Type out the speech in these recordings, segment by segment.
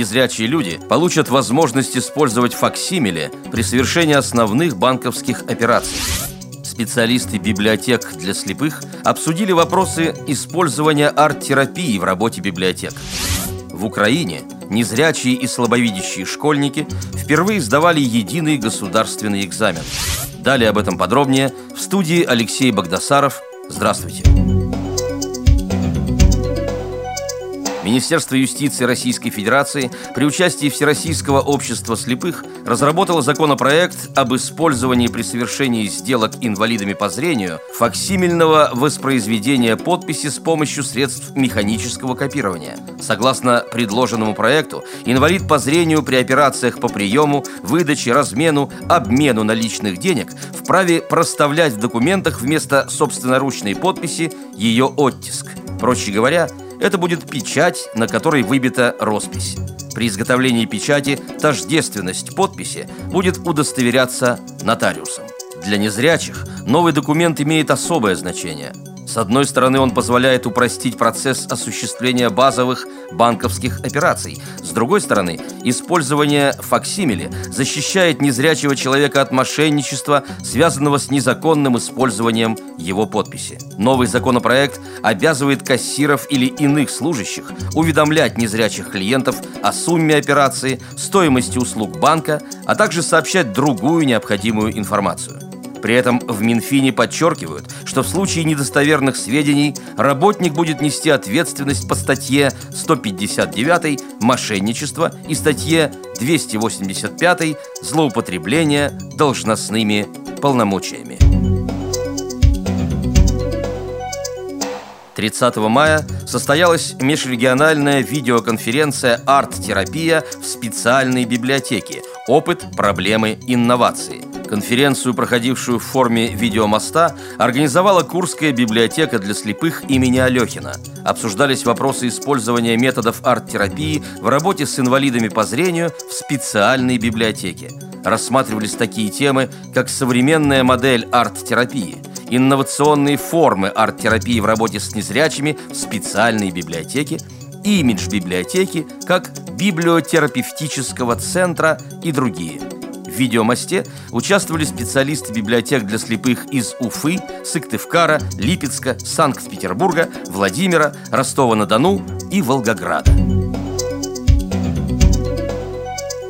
Незрячие люди получат возможность использовать факсимиле при совершении основных банковских операций. Специалисты библиотек для слепых обсудили вопросы использования арт-терапии в работе библиотек. В Украине незрячие и слабовидящие школьники впервые сдавали единый государственный экзамен. Далее об этом подробнее в студии Алексей Богдасаров. Здравствуйте. Министерство юстиции Российской Федерации при участии Всероссийского общества слепых разработало законопроект об использовании при совершении сделок инвалидами по зрению факсимильного воспроизведения подписи с помощью средств механического копирования. Согласно предложенному проекту, инвалид по зрению при операциях по приему, выдаче, размену, обмену наличных денег вправе проставлять в документах вместо собственноручной подписи ее оттиск. Проще говоря, это будет печать, на которой выбита роспись. При изготовлении печати тождественность подписи будет удостоверяться нотариусом. Для незрячих новый документ имеет особое значение – с одной стороны, он позволяет упростить процесс осуществления базовых банковских операций. С другой стороны, использование факсимили защищает незрячего человека от мошенничества, связанного с незаконным использованием его подписи. Новый законопроект обязывает кассиров или иных служащих уведомлять незрячих клиентов о сумме операции, стоимости услуг банка, а также сообщать другую необходимую информацию. При этом в Минфине подчеркивают, что в случае недостоверных сведений работник будет нести ответственность по статье 159 «Мошенничество» и статье 285 «Злоупотребление должностными полномочиями». 30 мая состоялась межрегиональная видеоконференция «Арт-терапия» в специальной библиотеке «Опыт, проблемы, инновации». Конференцию, проходившую в форме видеомоста, организовала Курская библиотека для слепых имени Алехина. Обсуждались вопросы использования методов арт-терапии в работе с инвалидами по зрению в специальной библиотеке. Рассматривались такие темы, как современная модель арт-терапии, инновационные формы арт-терапии в работе с незрячими в специальной библиотеке, имидж библиотеки как библиотерапевтического центра и другие – видеомосте участвовали специалисты библиотек для слепых из Уфы, Сыктывкара, Липецка, Санкт-Петербурга, Владимира, Ростова-на-Дону и Волгограда.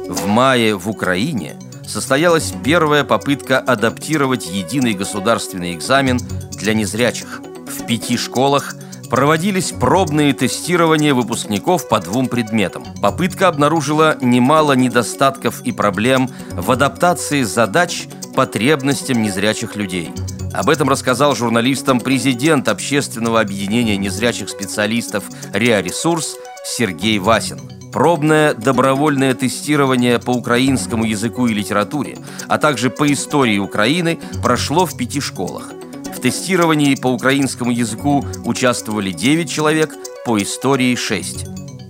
В мае в Украине состоялась первая попытка адаптировать единый государственный экзамен для незрячих. В пяти школах – проводились пробные тестирования выпускников по двум предметам. Попытка обнаружила немало недостатков и проблем в адаптации задач потребностям незрячих людей. Об этом рассказал журналистам президент общественного объединения незрячих специалистов «Реаресурс» Сергей Васин. Пробное добровольное тестирование по украинскому языку и литературе, а также по истории Украины прошло в пяти школах. В тестировании по украинскому языку участвовали 9 человек, по истории 6.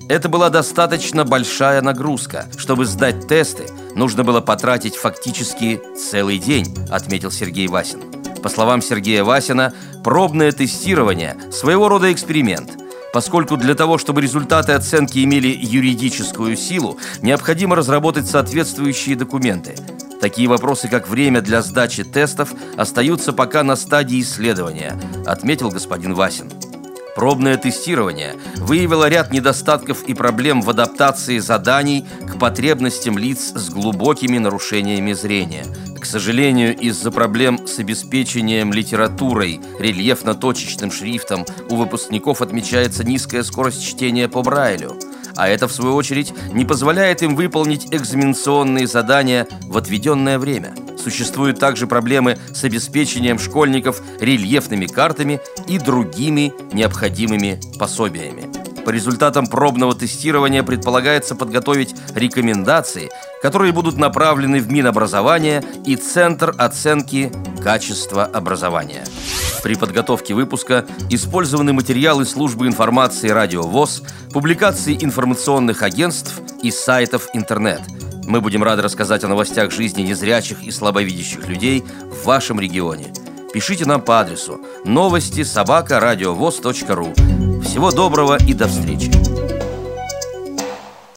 Это была достаточно большая нагрузка. Чтобы сдать тесты, нужно было потратить фактически целый день, отметил Сергей Васин. По словам Сергея Васина, пробное тестирование – своего рода эксперимент – поскольку для того, чтобы результаты оценки имели юридическую силу, необходимо разработать соответствующие документы. Такие вопросы, как время для сдачи тестов, остаются пока на стадии исследования, отметил господин Васин. Пробное тестирование выявило ряд недостатков и проблем в адаптации заданий к потребностям лиц с глубокими нарушениями зрения. К сожалению, из-за проблем с обеспечением литературой рельефно-точечным шрифтом у выпускников отмечается низкая скорость чтения по Брайлю – а это, в свою очередь, не позволяет им выполнить экзаменационные задания в отведенное время. Существуют также проблемы с обеспечением школьников рельефными картами и другими необходимыми пособиями. По результатам пробного тестирования предполагается подготовить рекомендации, которые будут направлены в Минобразование и Центр оценки качества образования. При подготовке выпуска использованы материалы службы информации «Радио ВОЗ», публикации информационных агентств и сайтов интернет. Мы будем рады рассказать о новостях жизни незрячих и слабовидящих людей в вашем регионе. Пишите нам по адресу новости собака ру. Всего доброго и до встречи!